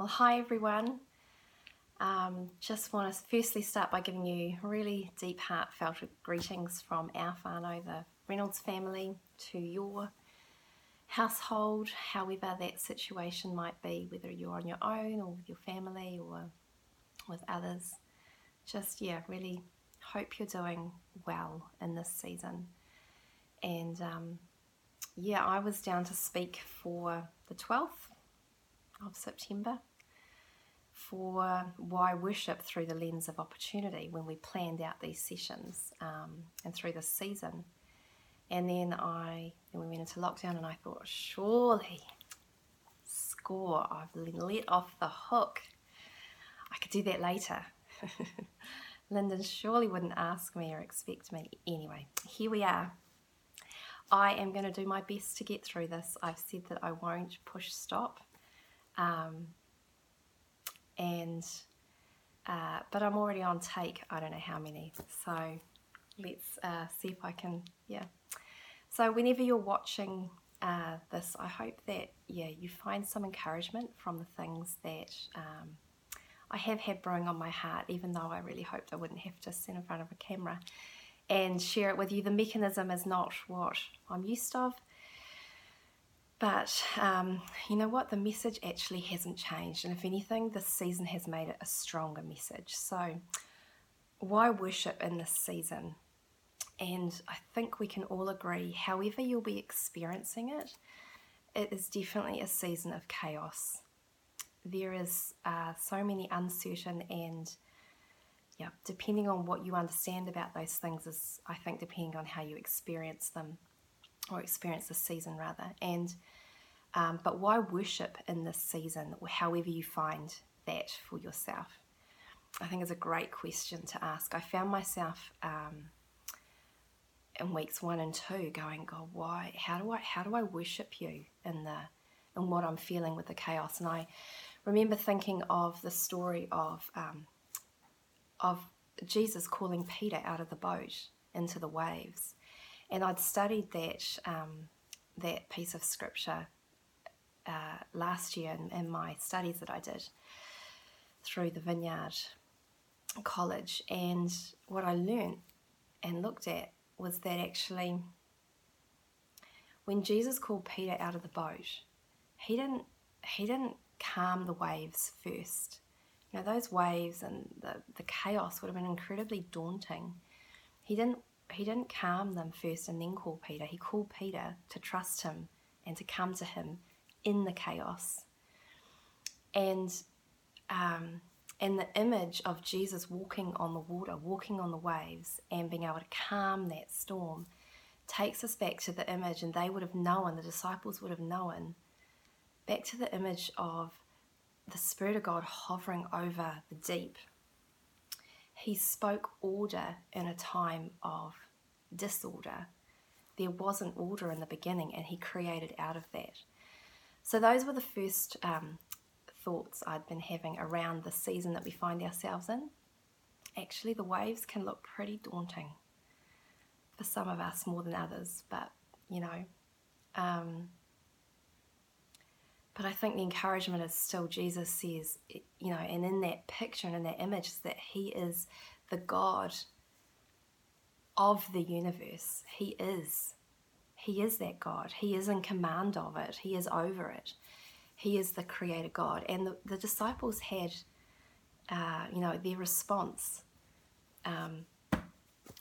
Well, hi everyone. Um, just want to firstly start by giving you really deep, heartfelt greetings from our whānau, the Reynolds family, to your household, however that situation might be, whether you're on your own or with your family or with others. Just, yeah, really hope you're doing well in this season. And um, yeah, I was down to speak for the 12th of September for why worship through the lens of opportunity when we planned out these sessions um, and through this season. And then I then we went into lockdown and I thought, surely score, I've let off the hook. I could do that later. Lyndon surely wouldn't ask me or expect me. Anyway, here we are. I am going to do my best to get through this. I've said that I won't push stop. Um, and uh, but I'm already on take. I don't know how many. So let's uh, see if I can. Yeah. So whenever you're watching uh, this, I hope that yeah you find some encouragement from the things that um, I have had brewing on my heart. Even though I really hoped I wouldn't have to sit in front of a camera and share it with you. The mechanism is not what I'm used of. But um, you know what? The message actually hasn't changed. And if anything, this season has made it a stronger message. So, why worship in this season? And I think we can all agree, however, you'll be experiencing it, it is definitely a season of chaos. There is uh, so many uncertain and yeah, depending on what you understand about those things is, I think, depending on how you experience them or experience the season rather. And um, but why worship in this season, however you find that for yourself? I think is a great question to ask. I found myself um, in weeks one and two going, God, why? How do I? How do I worship you in the in what I'm feeling with the chaos? And I remember thinking of the story of um, of Jesus calling Peter out of the boat into the waves, and I'd studied that um, that piece of scripture uh, last year in, in, my studies that I did through the Vineyard College, and what I learned and looked at was that actually, when Jesus called Peter out of the boat, he didn't he didn't calm the waves first. You know, those waves and the, the chaos would have been incredibly daunting. He didn't he didn't calm them first and then call Peter. He called Peter to trust him and to come to him in the chaos. And um, and the image of Jesus walking on the water, walking on the waves, and being able to calm that storm takes us back to the image, and they would have known, the disciples would have known, back to the image of the Spirit of God hovering over the deep. He spoke order in a time of disorder. There wasn't order in the beginning, and He created out of that. So, those were the first um, thoughts I'd been having around the season that we find ourselves in. Actually, the waves can look pretty daunting for some of us more than others, but you know. Um, but I think the encouragement is still Jesus says, you know, and in that picture and in that image, is that He is the God of the universe. He is he is that God. He is in command of it. He is over it. He is the creator God. And the, the disciples had, uh, you know, their response. Um,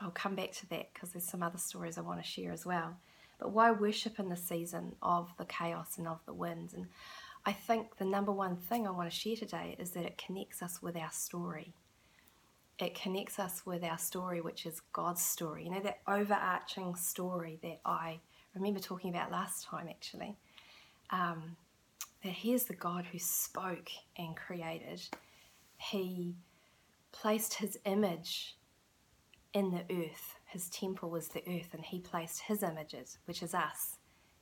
I'll come back to that because there's some other stories I want to share as well. But why worship in the season of the chaos and of the winds? And I think the number one thing I want to share today is that it connects us with our story. It connects us with our story, which is God's story. You know, that overarching story that I remember talking about last time, actually. Um, that He is the God who spoke and created. He placed His image in the earth. His temple was the earth, and He placed His images, which is us,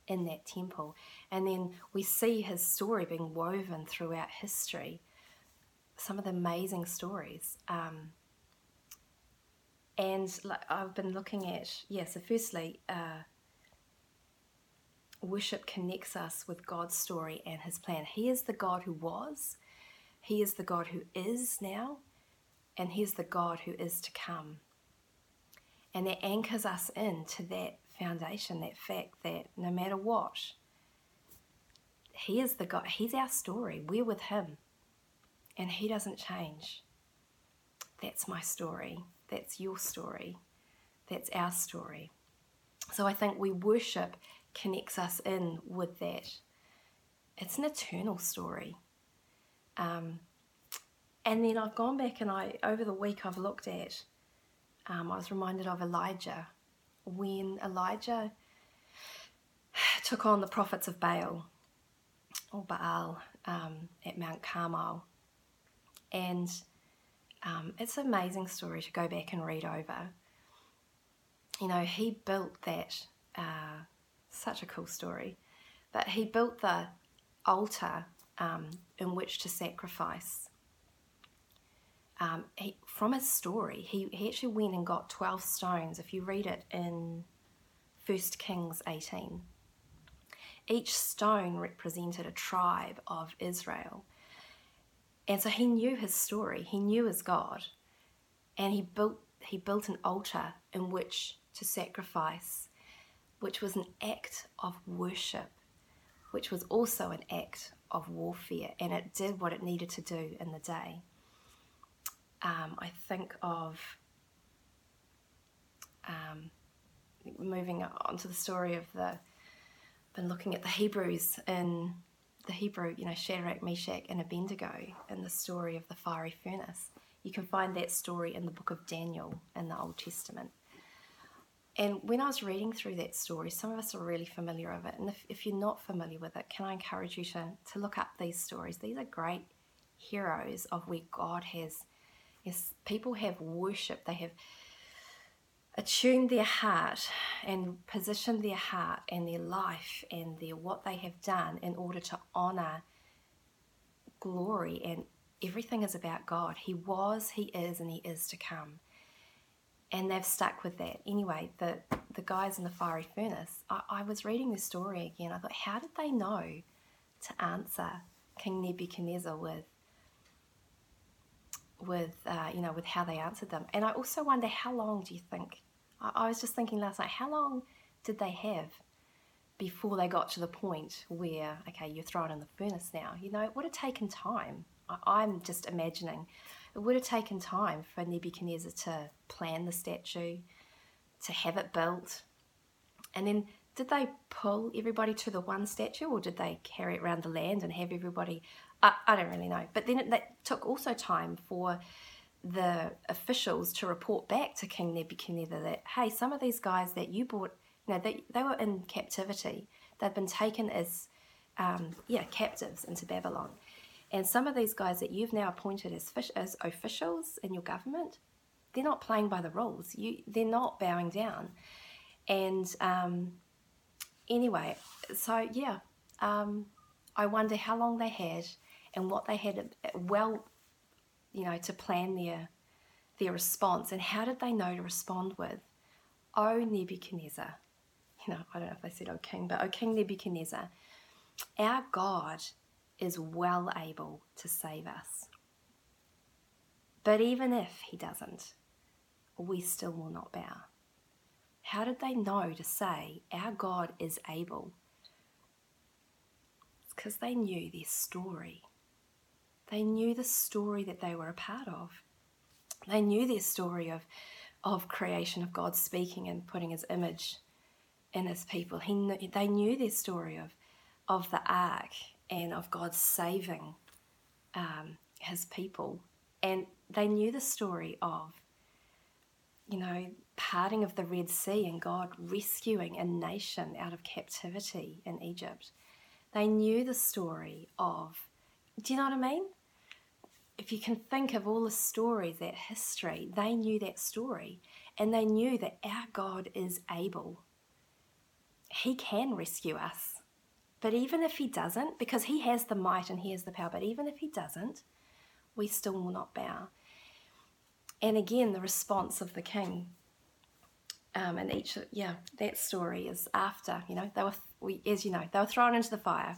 in that temple. And then we see His story being woven throughout history. Some of the amazing stories. Um, and like I've been looking at yeah. So firstly, uh, worship connects us with God's story and His plan. He is the God who was, He is the God who is now, and He's the God who is to come. And that anchors us into that foundation, that fact that no matter what, He is the God, He's our story. We're with Him, and He doesn't change. That's my story. That's your story. That's our story. So I think we worship connects us in with that. It's an eternal story. Um, and then I've gone back and I, over the week, I've looked at, um, I was reminded of Elijah. When Elijah took on the prophets of Baal, or Baal, um, at Mount Carmel. And um, it's an amazing story to go back and read over. You know, he built that, uh, such a cool story, but he built the altar um, in which to sacrifice. Um, he, from his story, he, he actually went and got 12 stones. If you read it in 1 Kings 18, each stone represented a tribe of Israel. And so he knew his story, he knew his God, and he built, he built an altar in which to sacrifice, which was an act of worship, which was also an act of warfare, and it did what it needed to do in the day. Um, I think of um, moving on to the story of the been looking at the Hebrews in the Hebrew, you know, Shadrach, Meshach, and Abednego in the story of the fiery furnace. You can find that story in the book of Daniel in the Old Testament. And when I was reading through that story, some of us are really familiar with it. And if, if you're not familiar with it, can I encourage you to, to look up these stories? These are great heroes of where God has, yes, people have worshipped, they have attuned their heart and positioned their heart and their life and their what they have done in order to honor glory and everything is about God. He was, he is, and he is to come and they've stuck with that. Anyway, the the guys in the fiery furnace, I, I was reading this story again. I thought, how did they know to answer King Nebuchadnezzar with with uh, you know with how they answered them? And I also wonder how long do you think? I, I was just thinking last night, how long did they have before they got to the point where okay, you're thrown in the furnace now? You know, it would have taken time. I, I'm just imagining it would have taken time for Nebuchadnezzar to plan the statue, to have it built. And then did they pull everybody to the one statue or did they carry it around the land and have everybody? I, I don't really know. But then it, that took also time for the officials to report back to King Nebuchadnezzar that, hey, some of these guys that you bought, you know, they, they were in captivity. They'd been taken as, um, yeah, captives into Babylon. And some of these guys that you've now appointed as, fish, as officials in your government, they're not playing by the rules. You, they're not bowing down. And um, anyway, so yeah, um, I wonder how long they had and what they had well, you know, to plan their their response and how did they know to respond with, "O Nebuchadnezzar," you know, I don't know if they said "O King," but "O King Nebuchadnezzar, our God is well able to save us. But even if he doesn't, we still will not bow. How did they know to say, Our God is able? It's because they knew their story. They knew the story that they were a part of. They knew their story of, of creation, of God speaking and putting his image in his people. He they knew their story of, of the ark and of God saving um, his people. And they knew the story of, you know, parting of the Red Sea and God rescuing a nation out of captivity in Egypt. They knew the story of, do you know what I mean? If you can think of all the stories, that history, they knew that story. And they knew that our God is able. He can rescue us. But even if he doesn't, because he has the might and he has the power, but even if he doesn't, we still will not bow. And again, the response of the king. Um, and each, yeah, that story is after, you know, they were, we, as you know, they were thrown into the fire.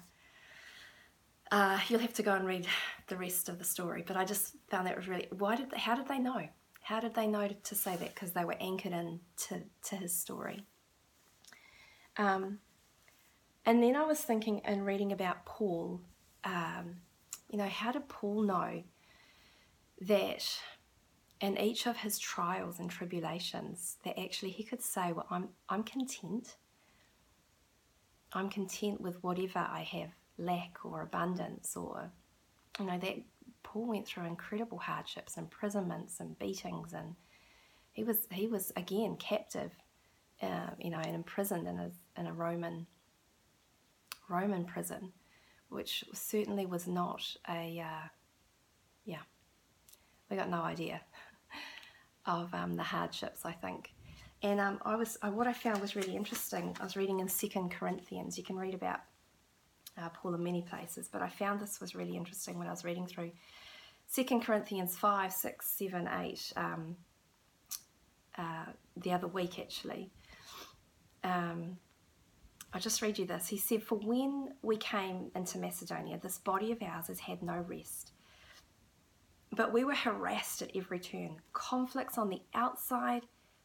Uh, you'll have to go and read the rest of the story. But I just found that was really why did they, how did they know? How did they know to, say that? Because they were anchored in to, to his story. Um, and then I was thinking and reading about Paul. Um, you know, how did Paul know that in each of his trials and tribulations, that actually he could say, "Well, I'm I'm content. I'm content with whatever I have, lack or abundance, or you know that Paul went through incredible hardships, imprisonments, and beatings, and he was he was again captive, uh, you know, and imprisoned in a in a Roman Roman prison, which certainly was not a, uh, yeah, we got no idea of um, the hardships, I think. And um, I was, uh, what I found was really interesting. I was reading in Second Corinthians. You can read about uh, Paul in many places, but I found this was really interesting when I was reading through Second Corinthians 5, 6, 7, 8, um, uh, the other week actually. Um, I'll just read you this. He said, For when we came into Macedonia, this body of ours has had no rest. But we were harassed at every turn, conflicts on the outside,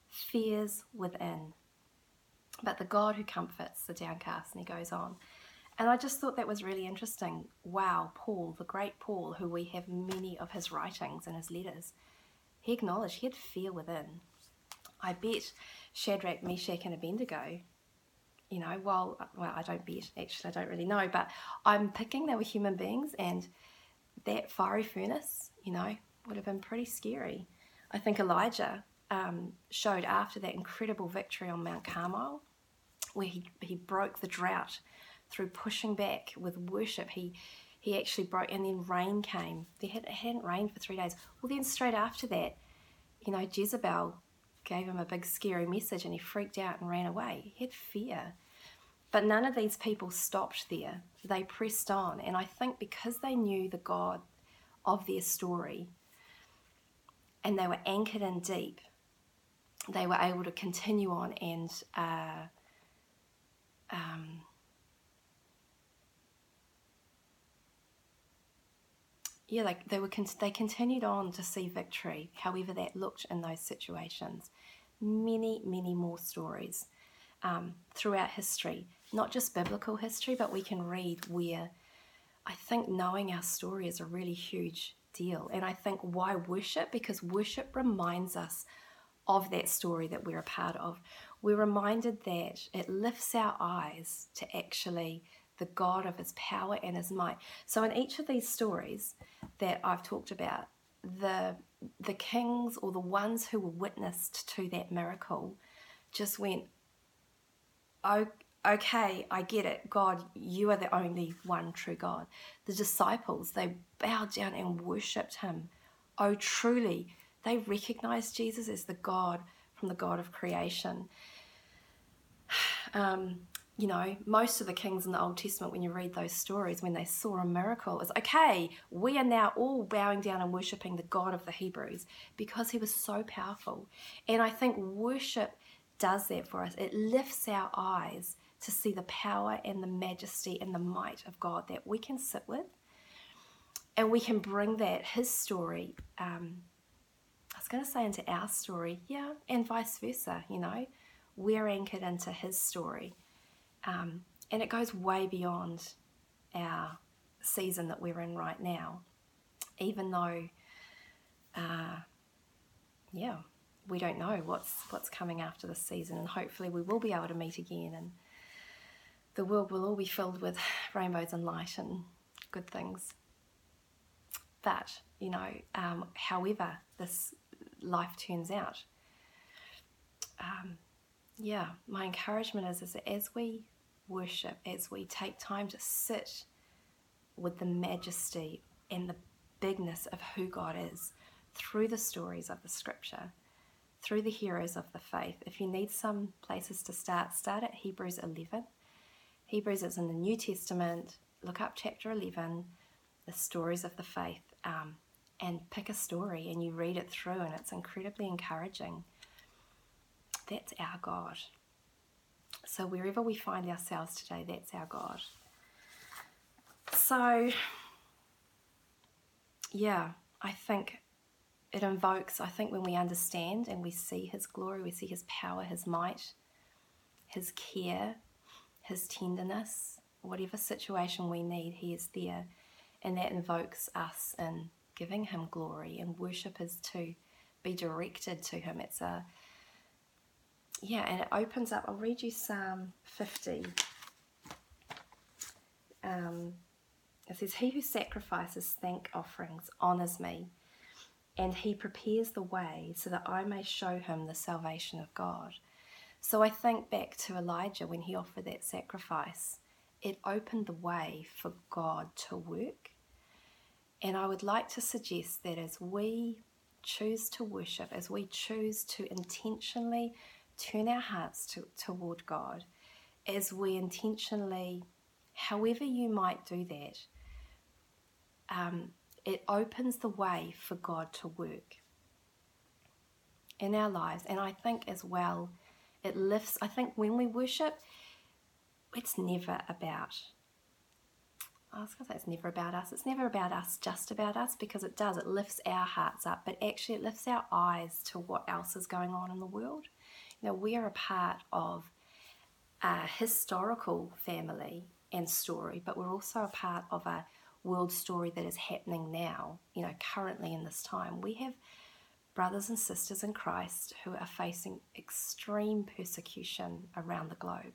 fears within. But the God who comforts the downcast, and he goes on. And I just thought that was really interesting. Wow, Paul, the great Paul, who we have many of his writings and his letters, he acknowledged he had fear within. I bet Shadrach, Meshach, and Abednego you know, while, well, I don't bet, actually, I don't really know, but I'm picking they were human beings and that fiery furnace, you know, would have been pretty scary. I think Elijah um, showed after that incredible victory on Mount Carmel, where he, he broke the drought through pushing back with worship. He he actually broke, and then rain came. There had, it hadn't rained for three days. Well, then straight after that, you know, Jezebel gave him a big scary message and he freaked out and ran away. He had fear. But none of these people stopped there. They pressed on. And I think because they knew the God of their story and they were anchored in deep, they were able to continue on and uh, um, yeah, like they were they continued on to see victory, however that looked in those situations. Many, many more stories um, throughout history, not just biblical history, but we can read where I think knowing our story is a really huge deal. And I think why worship? Because worship reminds us of that story that we're a part of. We're reminded that it lifts our eyes to actually the God of his power and his might. So in each of these stories that I've talked about, the the kings or the ones who were witnessed to that miracle just went, oh, okay, I get it. God, you are the only one true God. The disciples, they bowed down and worshipped him. Oh, truly, they recognized Jesus as the God from the God of creation. Um, you know, most of the kings in the Old Testament, when you read those stories, when they saw a miracle, it's okay, we are now all bowing down and worshipping the God of the Hebrews because he was so powerful. And I think worship does that for us. It lifts our eyes to see the power and the majesty and the might of God that we can sit with. And we can bring that, his story, um, I was going to say into our story, yeah, and vice versa, you know. We're anchored into his story um, and it goes way beyond our season that we're in right now, even though, uh, yeah, we don't know what's what's coming after this season, and hopefully we will be able to meet again, and the world will all be filled with rainbows and light and good things. But you know, um, however this life turns out, um, yeah, my encouragement is, is that as we worship, as we take time to sit with the majesty and the bigness of who God is through the stories of the scripture, through the heroes of the faith. If you need some places to start, start at Hebrews 11. Hebrews is in the New Testament. Look up chapter 11, the stories of the faith, um, and pick a story and you read it through, and it's incredibly encouraging. That's our God. So, wherever we find ourselves today, that's our God. So, yeah, I think it invokes, I think when we understand and we see His glory, we see His power, His might, His care, His tenderness, whatever situation we need, He is there. And that invokes us in giving Him glory, and worship is to be directed to Him. It's a, yeah, and it opens up. I'll read you Psalm 50. Um, it says, He who sacrifices thank offerings honours me, and he prepares the way so that I may show him the salvation of God. So I think back to Elijah when he offered that sacrifice. It opened the way for God to work. And I would like to suggest that as we choose to worship, as we choose to intentionally turn our hearts to, toward God, as we intentionally, however you might do that, um, it opens the way for God to work in our lives. And I think as well, it lifts, I think when we worship, it's never about, I was going to say it's never about us. It's never about us, just about us, because it does. It lifts our hearts up, but actually it lifts our eyes to what else is going on in the world. You know, we are a part of a historical family and story, but we're also a part of a world story that is happening now, you know, currently in this time. We have brothers and sisters in Christ who are facing extreme persecution around the globe.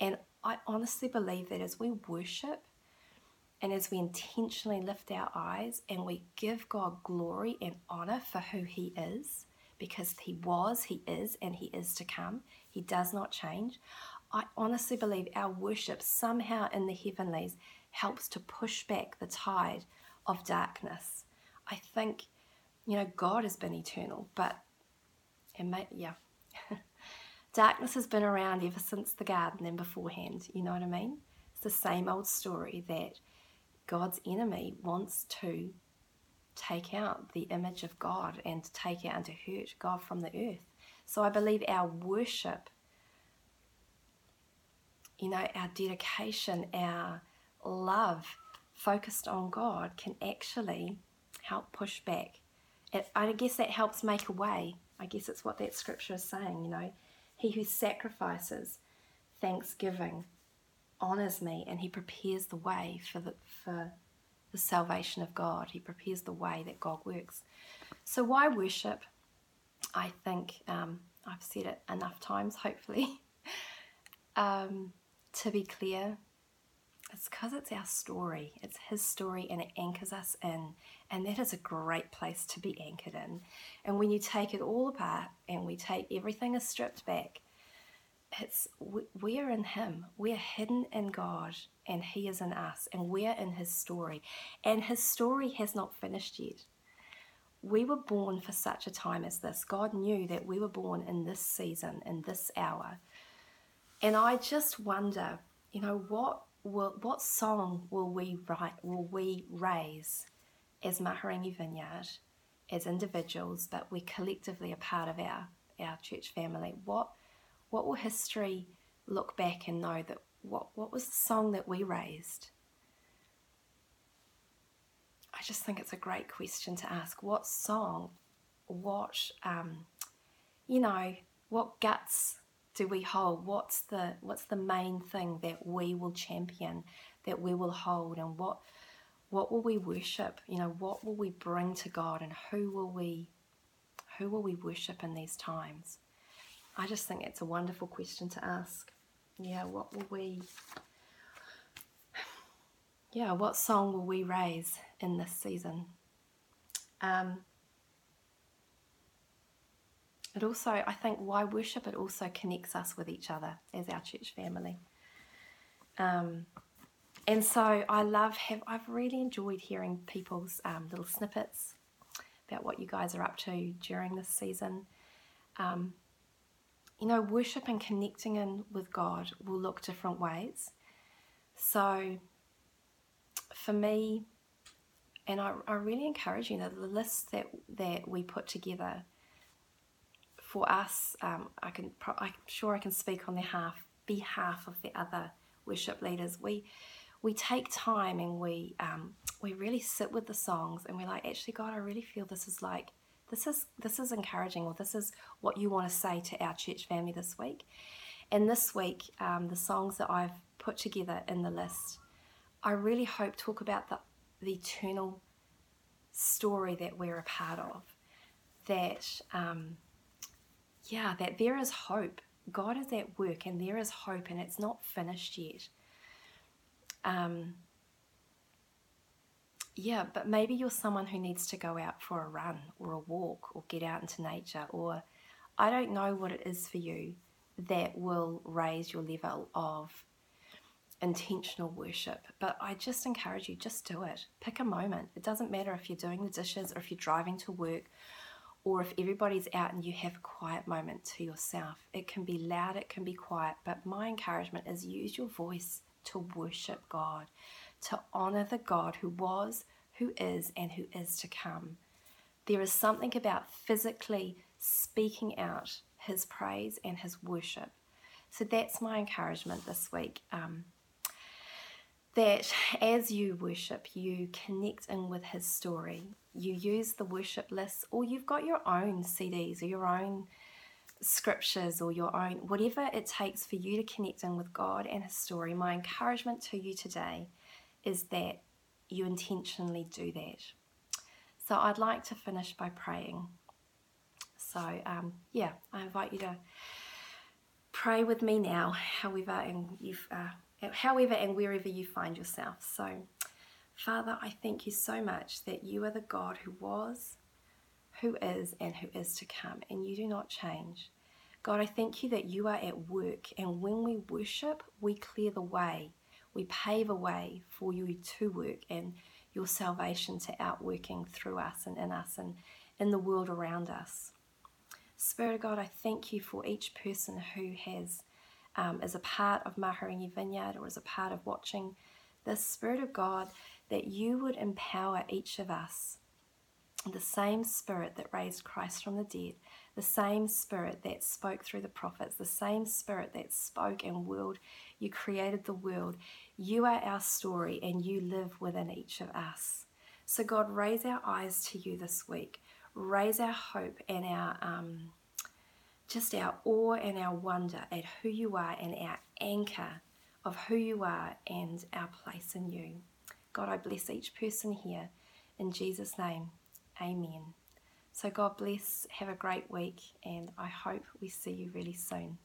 And I honestly believe that as we worship and as we intentionally lift our eyes and we give God glory and honor for who He is, because He was, He is, and He is to come, He does not change. I honestly believe our worship somehow in the heavenlies helps to push back the tide of darkness. I think, you know, God has been eternal, but it may, yeah. darkness has been around ever since the garden and beforehand, you know what I mean? It's the same old story that God's enemy wants to take out the image of God and take out and to hurt God from the earth. So I believe our worship, you know, our dedication, our love focused on God can actually help push back. It, I guess that helps make a way. I guess it's what that scripture is saying, you know. He who sacrifices thanksgiving honors me and he prepares the way for the, for the salvation of God. He prepares the way that God works. So, why worship? I think um, I've said it enough times, hopefully. um, to be clear, it's because it's our story. It's His story and it anchors us in. And that is a great place to be anchored in. And when you take it all apart and we take everything is stripped back, it's we are in Him. We're hidden in God and He is in us. And we're in His story. And His story has not finished yet. We were born for such a time as this. God knew that we were born in this season, in this hour. And I just wonder, you know, what will, what song will we write, will we raise as Mahurangi Vineyard, as individuals, but we're collectively a part of our, our church family? What, what will history look back and know that what, what was the song that we raised? I just think it's a great question to ask. What song, what, um, you know, what guts do we hold? What's the what's the main thing that we will champion, that we will hold, and what what will we worship? You know, what will we bring to God, and who will we who will we worship in these times? I just think it's a wonderful question to ask. Yeah, what will we yeah, what song will we raise in this season? Um, it also, I think, why worship, it also connects us with each other as our church family. Um, and so I love, have I've really enjoyed hearing people's um, little snippets about what you guys are up to during this season. Um, you know, worship and connecting in with God will look different ways. So for me, and I, I really encourage you know the list that that we put together for us, um, I can, I'm sure I can speak on behalf behalf of the other worship leaders. We we take time and we um, we really sit with the songs and we're like, actually, God, I really feel this is like this is this is encouraging, or this is what you want to say to our church family this week. And this week, um, the songs that I've put together in the list, I really hope talk about the the eternal story that we're a part of. That um, yeah, that there is hope. God is at work, and there is hope, and it's not finished yet. Um, yeah, but maybe you're someone who needs to go out for a run or a walk or get out into nature, or I don't know what it is for you that will raise your level of intentional worship. But I just encourage you, just do it. Pick a moment. It doesn't matter if you're doing the dishes or if you're driving to work or if everybody's out and you have a quiet moment to yourself. It can be loud, it can be quiet, but my encouragement is use your voice to worship God, to honor the God who was, who is, and who is to come. There is something about physically speaking out his praise and his worship. So that's my encouragement this week. Um, that as you worship, you connect in with his story. You use the worship list, or you've got your own CDs or your own scriptures or your own, whatever it takes for you to connect in with God and His story, my encouragement to you today is that you intentionally do that. So I'd like to finish by praying. So, um, yeah, I invite you to pray with me now, however, and you've, uh, however and wherever you find yourself. So, Father, I thank you so much that you are the God who was, who is and who is to come, and you do not change. God, I thank you that you are at work, and when we worship, we clear the way, we pave a way for you to work and your salvation to outworking through us and in us and in the world around us. Spirit of God, I thank you for each person who has, um, as a part of Mahurangi Vineyard or as a part of watching this Spirit of God, that you would empower each of us the same Spirit that raised Christ from the dead, the same Spirit that spoke through the prophets, the same Spirit that spoke and willed, you created the world. You are our story and you live within each of us. So, God, raise our eyes to you this week. Raise our hope and our um, just our awe and our wonder at who you are and our anchor of who you are and our place in you. God, I bless each person here in Jesus' name. Amen. So, God bless, have a great week, and I hope we see you really soon.